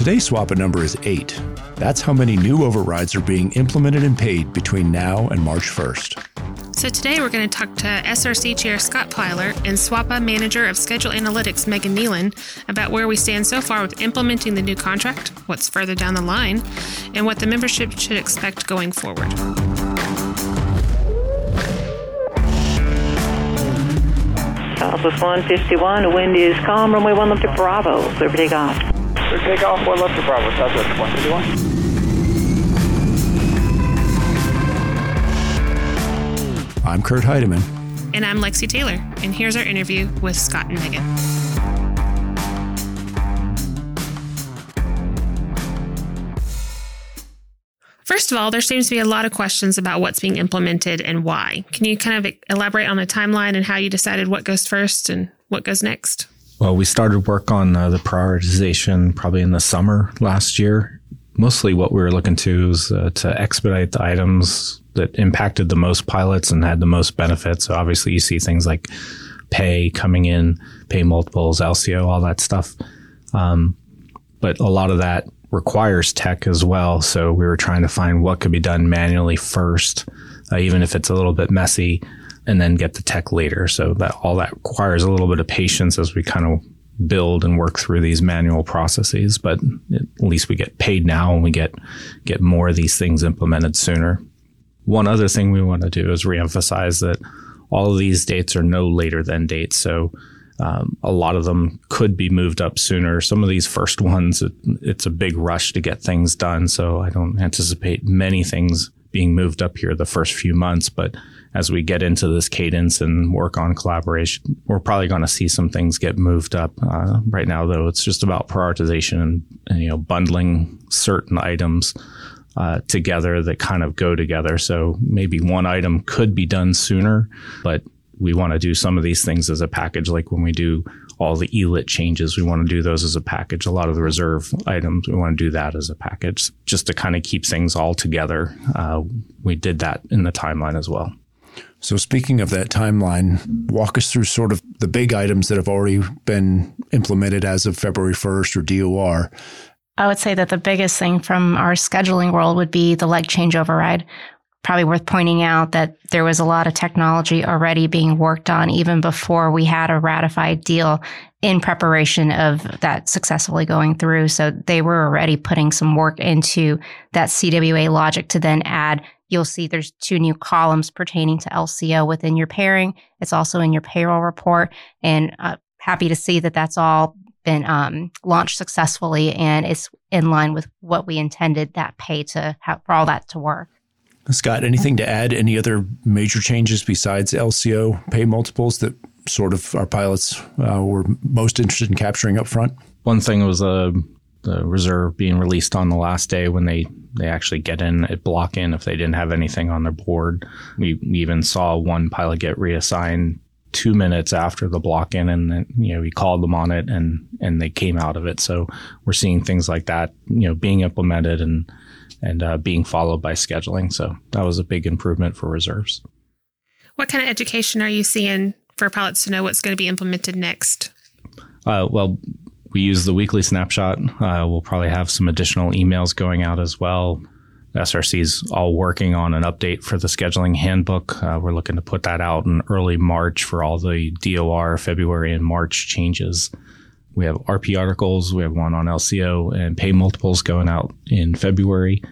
Today's SWAPA number is 8. That's how many new overrides are being implemented and paid between now and March 1st. So today we're going to talk to SRC Chair Scott Plyler and SWAPA Manager of Schedule Analytics Meagan Nelan about where we stand so far with implementing the new contract, what's further down the line, and what the membership should expect going forward. Southwest 151, the wind is calm, runway 1 left to Bravo, clear for takeoff. Clear takeoff, 1 left to Bravo, Southwest 151. I'm Kurt Heidemann. And I'm Lexi Taylor, and here's our interview with Scott and Meagan. First of all, there seems to be a lot of questions about what's being implemented and why. Can you kind of elaborate on the timeline and how you decided what goes first and what goes next? Well, we started work on uh, the prioritization probably in the summer last year. Mostly what we were looking to was uh, to expedite the items that impacted the most pilots and had the most benefits. So obviously you see things like pay coming in, pay multiples, LCO, all that stuff. Um, but a lot of that requires tech as well. So we were trying to find what could be done manually first, uh, even if it's a little bit messy, and then get the tech later. So that all that requires a little bit of patience as we kind of build and work through these manual processes. But at least we get paid now and we get get more of these things implemented sooner. One other thing we want to do is reemphasize that all of these dates are no later than dates. So um, a lot of them could be moved up sooner. Some of these first ones, it, it's a big rush to get things done. So I don't anticipate many things being moved up here the first few months. But as we get into this cadence and work on collaboration, we're probably going to see some things get moved up. Uh, right now, though, it's just about prioritization and, and you know bundling certain items uh, together that kind of go together. So maybe one item could be done sooner, but we want to do some of these things as a package, like when we do all the ELIT changes, we want to do those as a package. A lot of the reserve items, we want to do that as a package just to kind of keep things all together. Uh, we did that in the timeline as well. So, speaking of that timeline, walk us through sort of the big items that have already been implemented as of February 1st or DOR. I would say that the biggest thing from our scheduling world would be the leg change override probably worth pointing out that there was a lot of technology already being worked on even before we had a ratified deal in preparation of that successfully going through. So they were already putting some work into that CWA logic to then add. You'll see there's two new columns pertaining to LCO within your pairing. It's also in your payroll report and uh, happy to see that that's all been um, launched successfully and it's in line with what we intended that pay to have for all that to work. Scott, anything to add? Any other major changes besides LCO pay multiples that sort of our pilots uh, were most interested in capturing up front? One thing was uh, the reserve being released on the last day when they, they actually get in at block in if they didn't have anything on their board. We, we even saw one pilot get reassigned two minutes after the block in and then, you know we called them on it and and they came out of it so we're seeing things like that you know being implemented and and uh, being followed by scheduling. So that was a big improvement for reserves. What kind of education are you seeing for pilots to know what's going to be implemented next? Uh, well, we use the weekly snapshot. Uh, we'll probably have some additional emails going out as well. SRC is all working on an update for the scheduling handbook. Uh, we're looking to put that out in early March for all the DOR February and March changes. We have RP articles. We have one on LCO and pay multiples going out in February.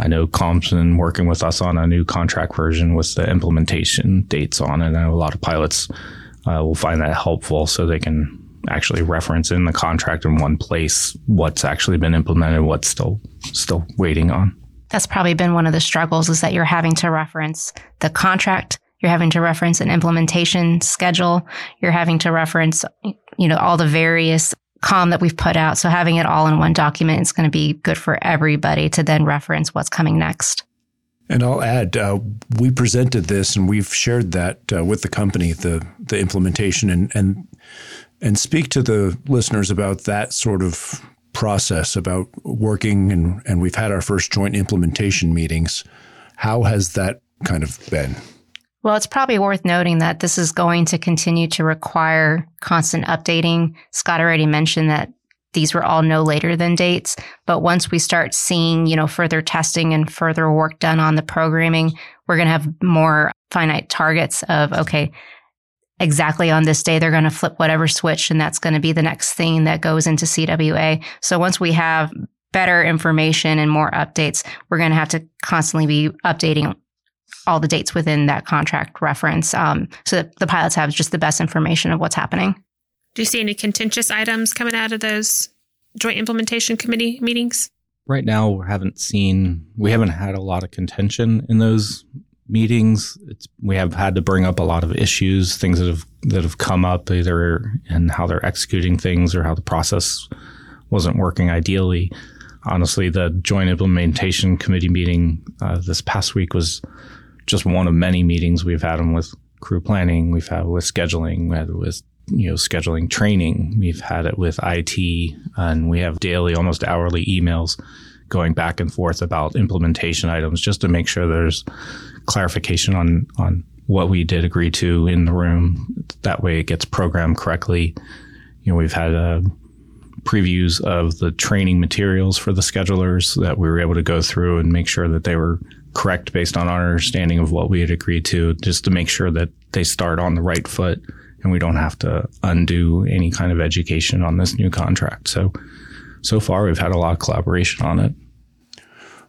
I know Com's been working with us on a new contract version with the implementation dates on it. I know a lot of pilots uh, will find that helpful so they can actually reference in the contract in one place what's actually been implemented, what's still still waiting on. That's probably been one of the struggles is that you're having to reference the contract you're having to reference an implementation schedule. You're having to reference, you know, all the various com that we've put out. So having it all in one document is going to be good for everybody to then reference what's coming next. And I'll add, uh, we presented this and we've shared that uh, with the company, the the implementation, and and and speak to the listeners about that sort of process about working and and we've had our first joint implementation meetings. How has that kind of been? Well, it's probably worth noting that this is going to continue to require constant updating. Scott already mentioned that these were all no later than dates. But once we start seeing, you know, further testing and further work done on the programming, we're going to have more finite targets of, okay, exactly on this day, they're going to flip whatever switch and that's going to be the next thing that goes into CWA. So once we have better information and more updates, we're going to have to constantly be updating all the dates within that contract reference um, so that the pilots have just the best information of what's happening. Do you see any contentious items coming out of those joint implementation committee meetings? Right now, we haven't seen, we haven't had a lot of contention in those meetings. It's, we have had to bring up a lot of issues, things that have that have come up either in how they're executing things or how the process wasn't working ideally. Honestly, the joint implementation committee meeting uh, this past week was just one of many meetings we've had them with crew planning, we've had with scheduling, we had with you know scheduling training, we've had it with IT, and we have daily, almost hourly emails going back and forth about implementation items just to make sure there's clarification on on what we did agree to in the room. That way, it gets programmed correctly. You know, we've had uh, previews of the training materials for the schedulers that we were able to go through and make sure that they were correct based on our understanding of what we had agreed to, just to make sure that they start on the right foot and we don't have to undo any kind of education on this new contract. So, so far we've had a lot of collaboration on it.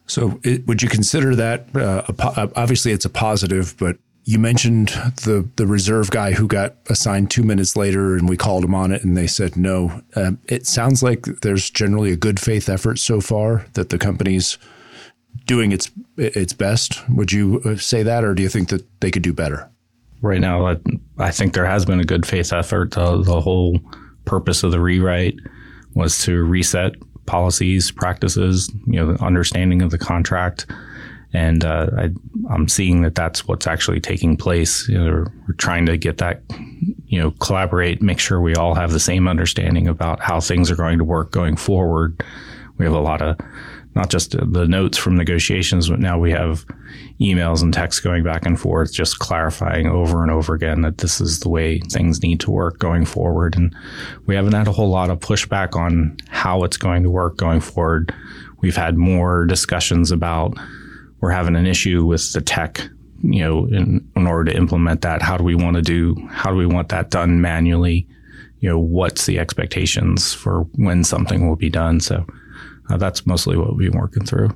So, it, would you consider that uh, a, obviously it's a positive, but you mentioned the the reserve guy who got assigned two minutes later, and we called him on it, and they said no. Um, it sounds like there's generally a good faith effort so far that the company's doing its its best. Would you uh, say that, or do you think that they could do better? Right now, I, I think there has been a good faith effort. The, the whole purpose of the rewrite was to reset policies, practices, you know, understanding of the contract. And uh, I, am seeing that that's what's actually taking place. You know, we're, we're trying to get that, you know, collaborate, make sure we all have the same understanding about how things are going to work going forward. We have a lot of not just the notes from negotiations, but now we have emails and texts going back and forth, just clarifying over and over again that this is the way things need to work going forward. And we haven't had a whole lot of pushback on how it's going to work going forward. We've had more discussions about we're having an issue with the tech, you know, in, in order to implement that. How do we want to do, how do we want that done manually? You know, what's the expectations for when something will be done? So, uh, that's mostly what we've been working through.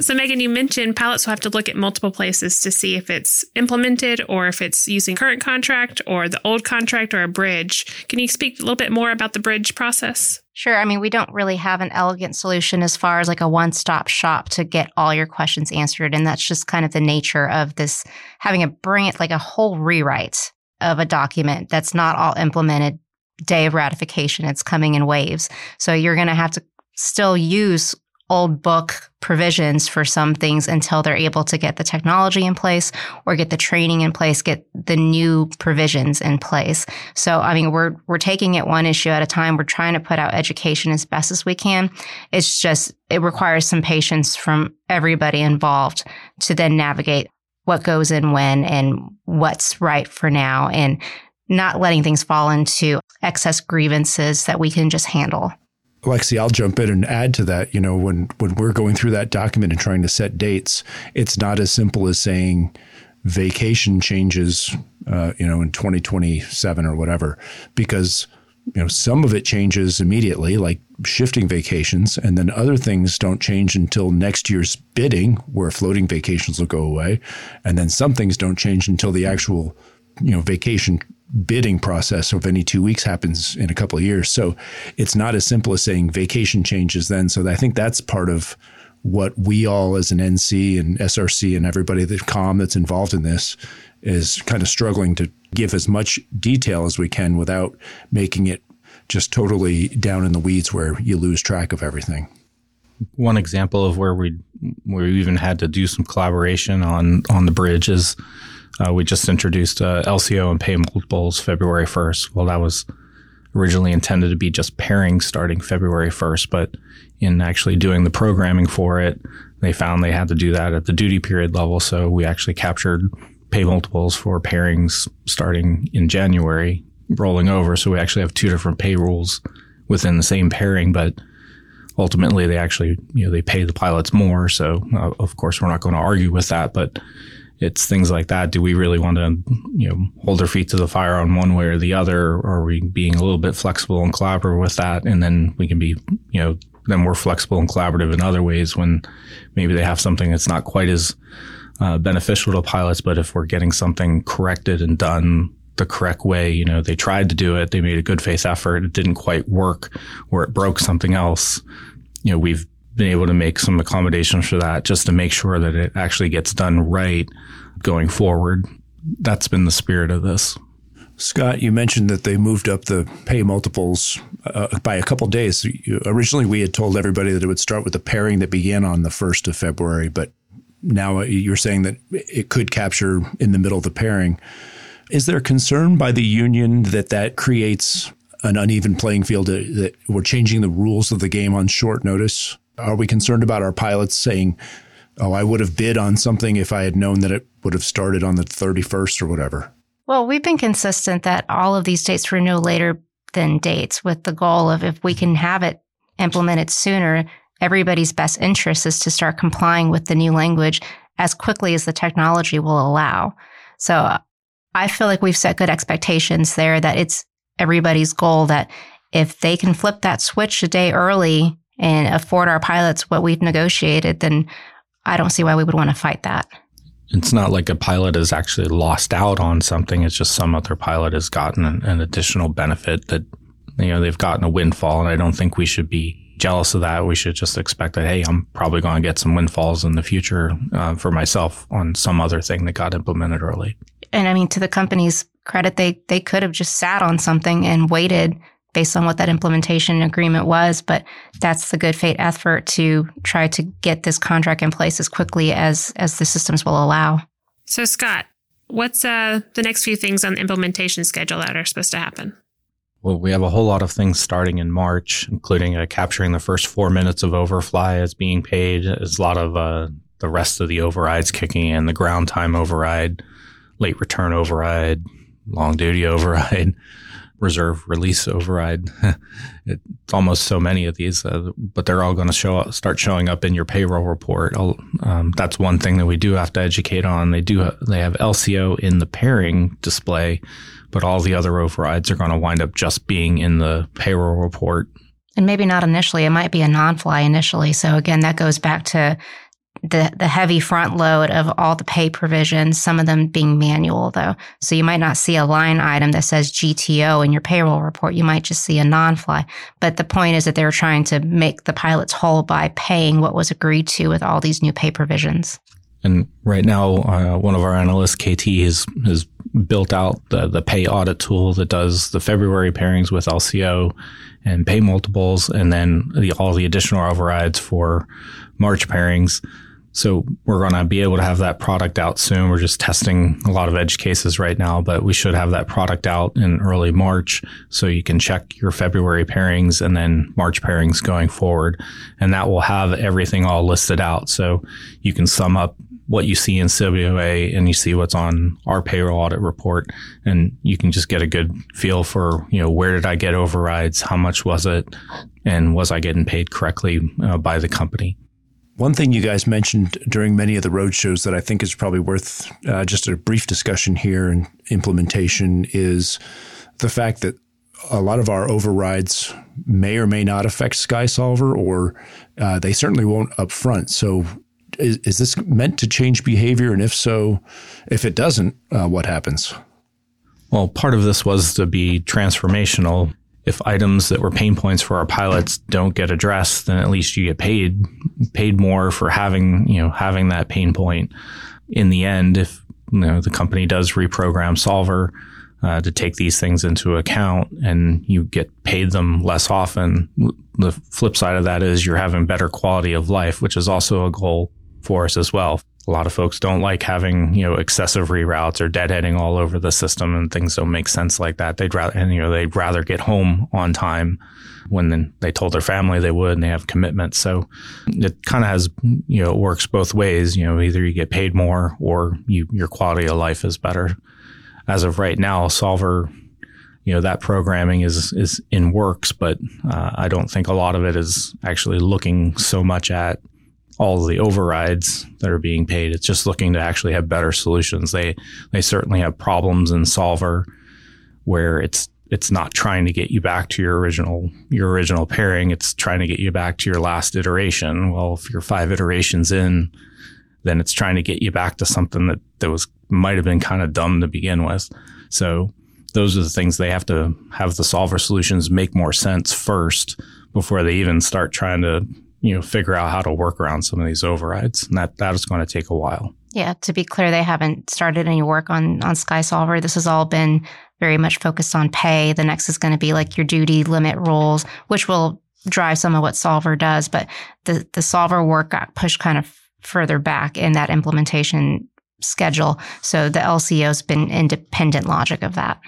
So, Meagan, you mentioned pilots will have to look at multiple places to see if it's implemented or if it's using current contract or the old contract or a bridge. Can you speak a little bit more about the bridge process? Sure. I mean, we don't really have an elegant solution as far as like a one stop shop to get all your questions answered. And that's just kind of the nature of this having a bring it like a whole rewrite of a document that's not all implemented day of ratification. It's coming in waves. So you're going to have to still use old book provisions for some things until they're able to get the technology in place or get the training in place, get the new provisions in place. So, I mean, we're, we're taking it one issue at a time. We're trying to put out education as best as we can. It's just, it requires some patience from everybody involved to then navigate what goes in when and what's right for now and not letting things fall into excess grievances that we can just handle. Lexi, I'll jump in and add to that. You know, when when we're going through that document and trying to set dates, it's not as simple as saying vacation changes, uh, you know, in 2027 or whatever, because you know some of it changes immediately, like shifting vacations, and then other things don't change until next year's bidding, where floating vacations will go away, and then some things don't change until the actual you know vacation bidding process of any two weeks happens in a couple of years. So it's not as simple as saying vacation changes then. So I think that's part of what we all as an NC and SRC and everybody that COM that's involved in this is kind of struggling to give as much detail as we can without making it just totally down in the weeds where you lose track of everything. One example of where we we even had to do some collaboration on on the bridge is uh, we just introduced uh, LCO and pay multiples February 1st. Well, that was originally intended to be just pairing starting February 1st, but in actually doing the programming for it, they found they had to do that at the duty period level. So we actually captured pay multiples for pairings starting in January, rolling over. So we actually have two different pay rules within the same pairing, but ultimately they actually, you know, they pay the pilots more. So uh, of course we're not going to argue with that, but it's things like that. Do we really want to, you know, hold our feet to the fire on one way or the other? Or are we being a little bit flexible and collaborative with that? And then we can be, you know, then we're flexible and collaborative in other ways when maybe they have something that's not quite as uh, beneficial to pilots. But if we're getting something corrected and done the correct way, you know, they tried to do it, they made a good faith effort, it didn't quite work, or it broke something else. You know, we've been able to make some accommodations for that just to make sure that it actually gets done right going forward. That's been the spirit of this. Scott, you mentioned that they moved up the pay multiples uh, by a couple days. Originally, we had told everybody that it would start with the pairing that began on the 1st of February, but now you're saying that it could capture in the middle of the pairing. Is there concern by the union that that creates an uneven playing field, that we're changing the rules of the game on short notice? Are we concerned about our pilots saying, oh, I would have bid on something if I had known that it would have started on the 31st or whatever? Well, we've been consistent that all of these dates were no later than dates with the goal of if we can have it implemented sooner, everybody's best interest is to start complying with the new language as quickly as the technology will allow. So I feel like we've set good expectations there that it's everybody's goal that if they can flip that switch a day early and afford our pilots what we've negotiated, then I don't see why we would want to fight that. It's not like a pilot has actually lost out on something. It's just some other pilot has gotten an, an additional benefit that, you know, they've gotten a windfall. And I don't think we should be jealous of that. We should just expect that, hey, I'm probably going to get some windfalls in the future uh, for myself on some other thing that got implemented early. And I mean, to the company's credit, they they could have just sat on something and waited based on what that implementation agreement was. But that's the good faith effort to try to get this contract in place as quickly as as the systems will allow. So, Scott, what's uh, the next few things on the implementation schedule that are supposed to happen? Well, we have a whole lot of things starting in March, including uh, capturing the first four minutes of overfly as being paid. There's a lot of uh, the rest of the overrides kicking in, the ground time override, late return override, long duty override reserve release override. it's almost so many of these, uh, but they're all going to show up, start showing up in your payroll report. Um, that's one thing that we do have to educate on. They do they have LCO in the pairing display, but all the other overrides are going to wind up just being in the payroll report. And maybe not initially. It might be a non-fly initially. So again, that goes back to the the heavy front load of all the pay provisions, some of them being manual though. So you might not see a line item that says GTO in your payroll report. You might just see a non-fly. But the point is that they were trying to make the pilots whole by paying what was agreed to with all these new pay provisions. And right now, uh, one of our analysts, KT, has has built out the the pay audit tool that does the February pairings with LCO and pay multiples, and then the, all the additional overrides for March pairings. So we're going to be able to have that product out soon. We're just testing a lot of edge cases right now, but we should have that product out in early March. So you can check your February pairings and then March pairings going forward. And that will have everything all listed out. So you can sum up what you see in CWA and you see what's on our payroll audit report. And you can just get a good feel for, you know, where did I get overrides? How much was it? And was I getting paid correctly uh, by the company? One thing you guys mentioned during many of the road shows that I think is probably worth uh, just a brief discussion here and implementation is the fact that a lot of our overrides may or may not affect SkySolver, or uh, they certainly won't up front. So, is, is, this meant to change behavior? And if so, if it doesn't, uh, what happens? Well, part of this was to be transformational if items that were pain points for our pilots don't get addressed, then at least you get paid paid more for having you know having that pain point. In the end, if you know the company does reprogram Solver uh, to take these things into account, and you get paid them less often, the flip side of that is you're having better quality of life, which is also a goal for us as well a lot of folks don't like having you know excessive reroutes or deadheading all over the system and things don't make sense like that. They'd rather and you know they'd rather get home on time when they told their family they would and they have commitments. So it kind of has you know it works both ways. You know either you get paid more or you your quality of life is better. As of right now solver you know that programming is is in works, but uh, I don't think a lot of it is actually looking so much at all the overrides that are being paid. It's just looking to actually have better solutions. They they certainly have problems in Solver where it's it's not trying to get you back to your original your original pairing. It's trying to get you back to your last iteration. Well, if you're five iterations in, then it's trying to get you back to something that that was might have been kind of dumb to begin with. So those are the things they have to have the solver solutions make more sense first before they even start trying to you know figure out how to work around some of these overrides and that that is going to take a while. Yeah to be clear they haven't started any work on on sky solver this has all been very much focused on pay. The next is going to be like your duty limit rules which will drive some of what solver does but the the solver work got pushed kind of further back in that implementation schedule so the lco's been independent logic of that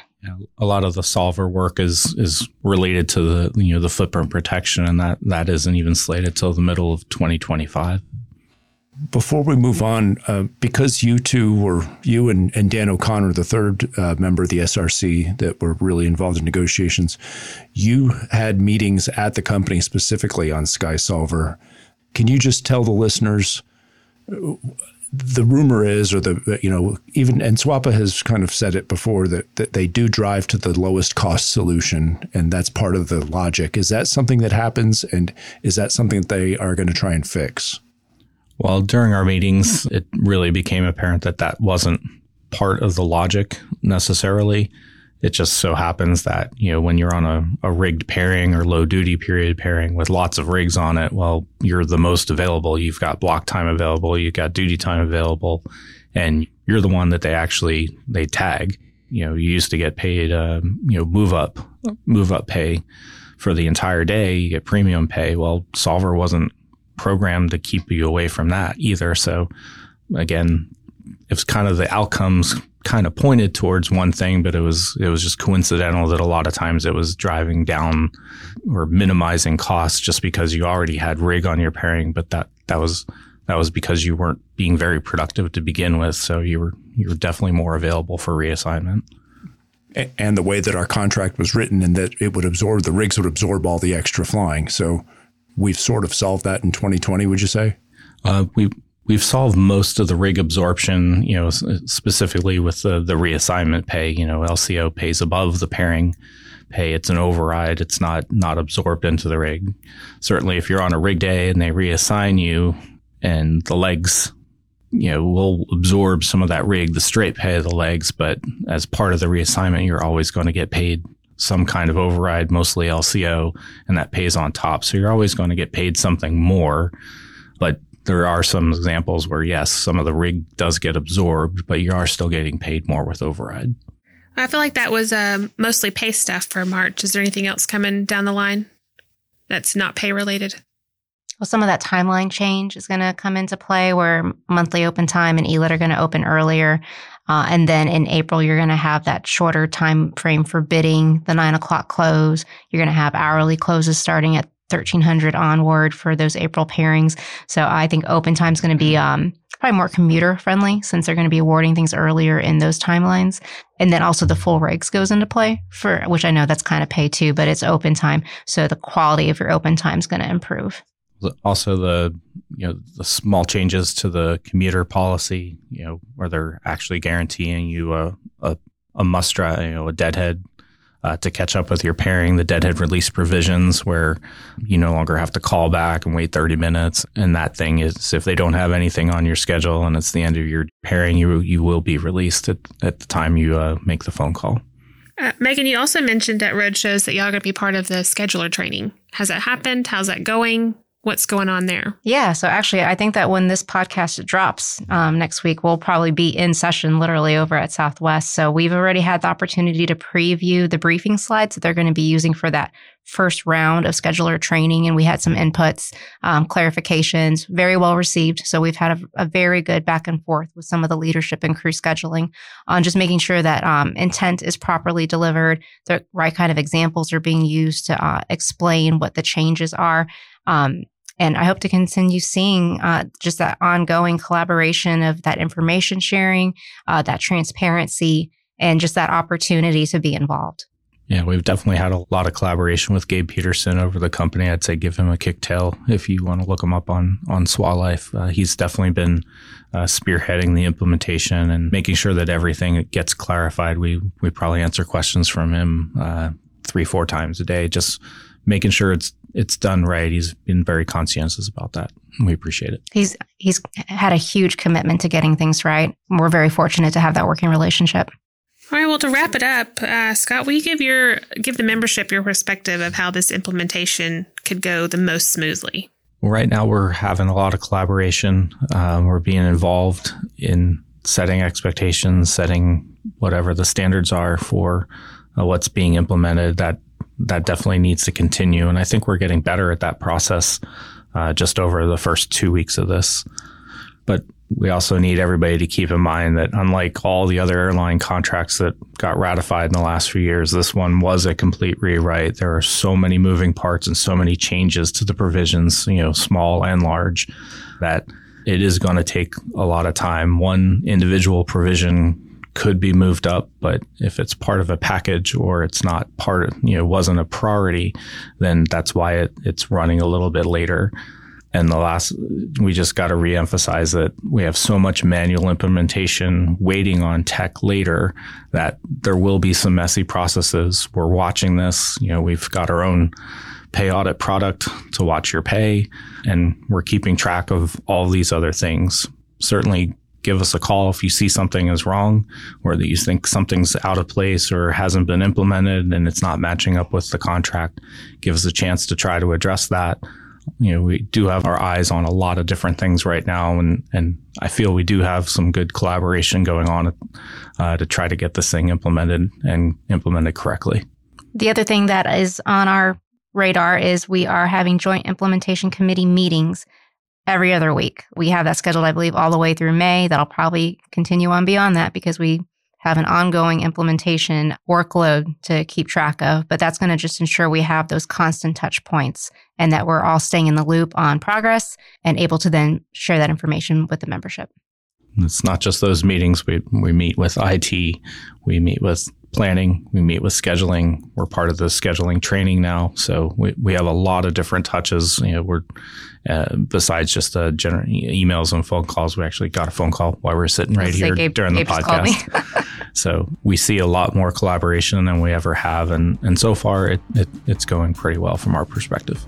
a lot of the solver work is is related to the you know the footprint protection, and that that isn't even slated till the middle of 2025. Before we move on, uh, because you two were you and, and Dan O'Connor, the third uh, member of the SRC that were really involved in negotiations, you had meetings at the company specifically on Sky Solver. Can you just tell the listeners the rumor is, or the you know, even and SWAPA has kind of said it before that that they do drive to the lowest cost solution, and that's part of the logic. Is that something that happens, and is that something that they are going to try and fix? Well, during our meetings, it really became apparent that that wasn't part of the logic necessarily. It just so happens that, you know, when you're on a, a rigged pairing or low duty period pairing with lots of rigs on it, well, you're the most available. You've got block time available, you've got duty time available, and you're the one that they actually they tag. You know, you used to get paid, um, you know, move up, move up pay for the entire day. You get premium pay. Well, Solver wasn't programmed to keep you away from that either. So again, it's kind of the outcomes kind of pointed towards one thing, but it was it was just coincidental that a lot of times it was driving down or minimizing costs just because you already had rig on your pairing, but that that was that was because you weren't being very productive to begin with, so you were you were definitely more available for reassignment. And the way that our contract was written, and that it would absorb the rigs would absorb all the extra flying. So we've sort of solved that in 2020. Would you say? Uh, we we've solved most of the rig absorption, you know, specifically with the, the reassignment pay. You know, LCO pays above the pairing pay. It's an override. It's not not absorbed into the rig. Certainly, if you're on a rig day and they reassign you, and the legs, you know, will absorb some of that rig, the straight pay of the legs. But as part of the reassignment, you're always going to get paid some kind of override, mostly LCO, and that pays on top. So you're always going to get paid something more. But there are some examples where yes, some of the rig does get absorbed, but you are still getting paid more with override. I feel like that was um, mostly pay stuff for March. Is there anything else coming down the line that's not pay related? Well, some of that timeline change is going to come into play where monthly open time and ELIT are going to open earlier. Uh, and then in April, you're going to have that shorter time frame for bidding, the nine o'clock close. You're going to have hourly closes starting at 1300 onward for those April pairings. So I think open time is going to be um, probably more commuter friendly since they're going to be awarding things earlier in those timelines. And then also the full rigs goes into play for which I know that's kind of pay too, but it's open time. So the quality of your open time is going to improve. Also, the you know the small changes to the commuter policy, you know, where they're actually guaranteeing you a a, a must drive, you know, a deadhead uh, to catch up with your pairing, the deadhead release provisions where you no longer have to call back and wait 30 minutes. And that thing is if they don't have anything on your schedule and it's the end of your pairing, you, you will be released at, at the time you uh, make the phone call. Uh, Meagan, you also mentioned at road shows that y'all are going to be part of the scheduler training. Has that happened? How's that going? What's going on there. Yeah. So actually, I think that when this podcast drops um, next week, we'll probably be in session literally over at Southwest. So we've already had the opportunity to preview the briefing slides that they're going to be using for that first round of scheduler training. And we had some inputs, um, clarifications, very well received. So we've had a, a, very good back and forth with some of the leadership and crew scheduling on just making sure that um, intent is properly delivered, the right kind of examples are being used to uh, explain what the changes are. Um, and I hope to continue seeing uh, just that ongoing collaboration of that information sharing, uh, that transparency, and just that opportunity to be involved. Yeah, we've definitely had a lot of collaboration with Gabe Peterson over the company. I'd say give him a kicktail if you want to look him up on on SWA Life. Uh, he's definitely been uh, spearheading the implementation and making sure that everything gets clarified. We we probably answer questions from him uh, three four times a day, just making sure it's it's done right. He's been very conscientious about that. We appreciate it. He's he's had a huge commitment to getting things right. We're very fortunate to have that working relationship. All right. Well, to wrap it up, uh, Scott, will you give your give the membership your perspective of how this implementation could go the most smoothly? Right now we're having a lot of collaboration. Um, we're being involved in setting expectations, setting whatever the standards are for uh, what's being implemented. That that definitely needs to continue, and I think we're getting better at that process. Uh, just over the first two weeks of this, but we also need everybody to keep in mind that unlike all the other airline contracts that got ratified in the last few years, this one was a complete rewrite. There are so many moving parts and so many changes to the provisions, you know, small and large, that it is going to take a lot of time. One individual provision could be moved up, but if it's part of a package or it's not part of, you know, wasn't a priority, then that's why it, it's running a little bit later. And the last, we just got to reemphasize that we have so much manual implementation waiting on tech later that there will be some messy processes. We're watching this. You know, we've got our own pay audit product to watch your pay, and we're keeping track of all these other things. Certainly give us a call if you see something is wrong or that you think something's out of place or hasn't been implemented and it's not matching up with the contract. Give us a chance to try to address that you know, we do have our eyes on a lot of different things right now, and and I feel we do have some good collaboration going on uh, to try to get this thing implemented and implemented correctly. The other thing that is on our radar is we are having joint implementation committee meetings every other week. We have that scheduled, I believe, all the way through May. That'll probably continue on beyond that because we have an ongoing implementation workload to keep track of, but that's going to just ensure we have those constant touch points and that we're all staying in the loop on progress and able to then share that information with the membership. It's not just those meetings. We, we meet with IT, we meet with planning, we meet with scheduling. We're part of the scheduling training now. So we, we have a lot of different touches. You know, we're, uh, besides just uh, general emails and phone calls, we actually got a phone call while we are sitting right here Gabe, during Gabe the podcast. so we see a lot more collaboration than we ever have. And, and so far, it, it, it's going pretty well from our perspective.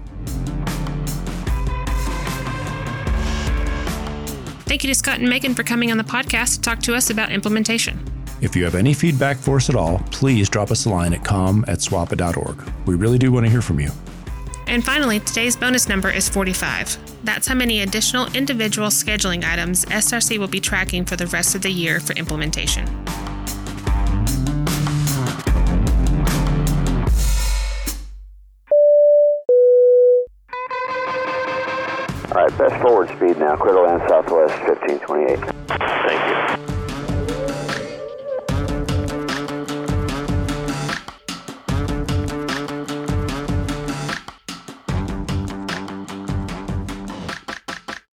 Thank you to Scott and Meagan for coming on the podcast to talk to us about implementation. If you have any feedback for us at all, please drop us a line at com at swapa.org. We really do want to hear from you. And finally, today's bonus number is 45. That's how many additional individual scheduling items SRC will be tracking for the rest of the year for implementation. All right, best forward speed now, clear to land southwest 1528. Thank you.